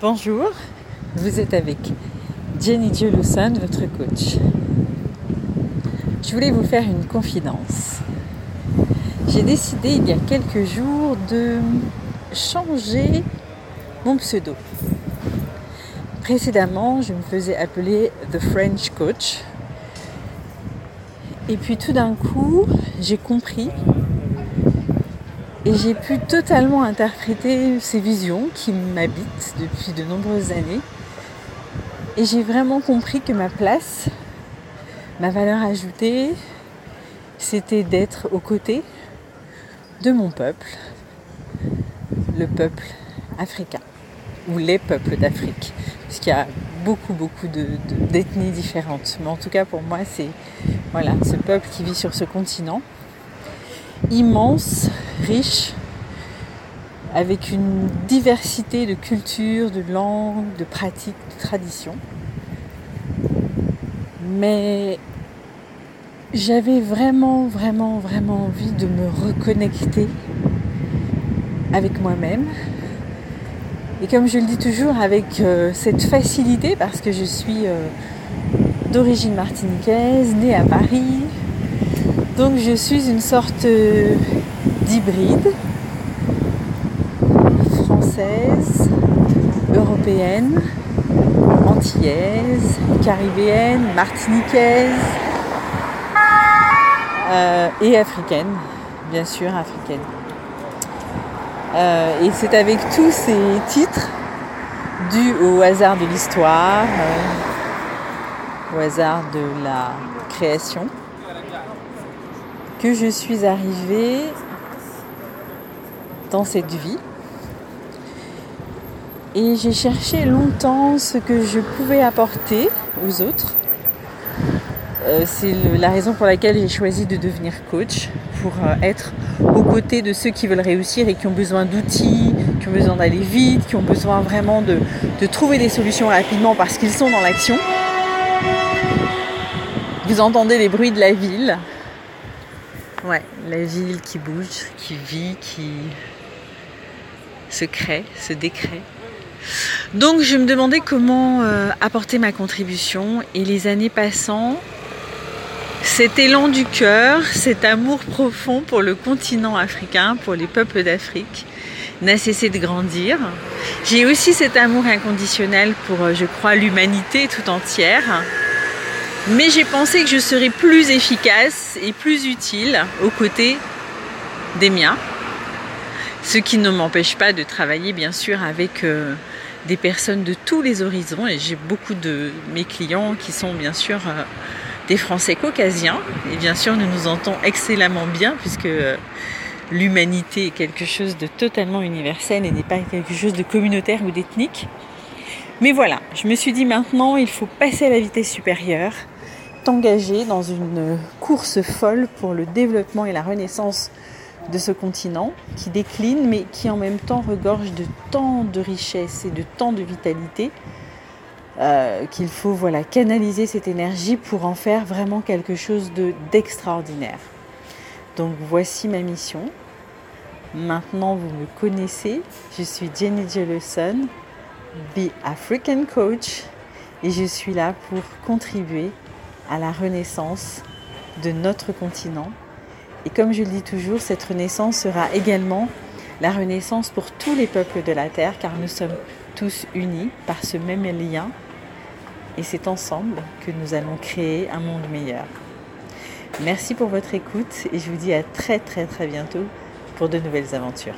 Bonjour, vous êtes avec Jenny Joluson, votre coach. Je voulais vous faire une confidence. J'ai décidé il y a quelques jours de changer mon pseudo. Précédemment, je me faisais appeler The French Coach. Et puis tout d'un coup, j'ai compris et j'ai pu totalement interpréter ces visions qui m'habitent depuis de nombreuses années. Et j'ai vraiment compris que ma place, ma valeur ajoutée, c'était d'être aux côtés de mon peuple, le peuple africain, ou les peuples d'Afrique, puisqu'il y a beaucoup, beaucoup d'ethnies différentes. Mais en tout cas, pour moi, c'est voilà, ce peuple qui vit sur ce continent immense, riche, avec une diversité de cultures, de langues, de pratiques, de traditions. Mais j'avais vraiment, vraiment, vraiment envie de me reconnecter avec moi-même. Et comme je le dis toujours, avec euh, cette facilité, parce que je suis euh, d'origine martiniquaise, née à Paris, donc je suis une sorte euh, d'hybride française, européenne, antillaise, caribéenne, martiniquaise euh, et africaine, bien sûr africaine. Euh, et c'est avec tous ces titres dus au hasard de l'histoire, au hasard de la création, que je suis arrivée dans cette vie. Et j'ai cherché longtemps ce que je pouvais apporter aux autres. Euh, c'est la raison pour laquelle j'ai choisi de devenir coach, pour euh, être aux côtés de ceux qui veulent réussir et qui ont besoin d'outils, qui ont besoin d'aller vite, qui ont besoin vraiment de, de trouver des solutions rapidement parce qu'ils sont dans l'action. Vous entendez les bruits de la ville, La ville qui bouge, qui vit, qui se crée, se décrée. Donc je me demandais comment euh, apporter ma contribution et les années passant, cet élan du cœur, cet amour profond pour le continent africain, pour les peuples d'Afrique, n'a cessé de grandir. J'ai aussi cet amour inconditionnel pour, euh, je crois, l'humanité tout entière. Mais j'ai pensé que je serais plus efficace et plus utile aux côtés des miens. Ce qui ne m'empêche pas de travailler bien sûr avec euh, des personnes de tous les horizons et j'ai beaucoup de mes clients qui sont bien sûr euh, des Français caucasiens et bien sûr nous nous entendons excellemment bien puisque euh, l'humanité est quelque chose de totalement universel et n'est pas quelque chose de communautaire ou d'ethnique. Mais voilà, je me suis dit maintenant il faut passer à la vitesse supérieure engagé dans une course folle pour le développement et la renaissance de ce continent qui décline mais qui en même temps regorge de tant de richesse et de tant de vitalité euh, qu'il faut voilà canaliser cette énergie pour en faire vraiment quelque chose de d'extraordinaire. Donc voici ma mission. Maintenant vous me connaissez, je suis Jenny Jellison, The African Coach et je suis là pour contribuer à la renaissance de notre continent. Et comme je le dis toujours, cette renaissance sera également la renaissance pour tous les peuples de la Terre, car nous sommes tous unis par ce même lien. Et c'est ensemble que nous allons créer un monde meilleur. Merci pour votre écoute et je vous dis à très très très bientôt pour de nouvelles aventures.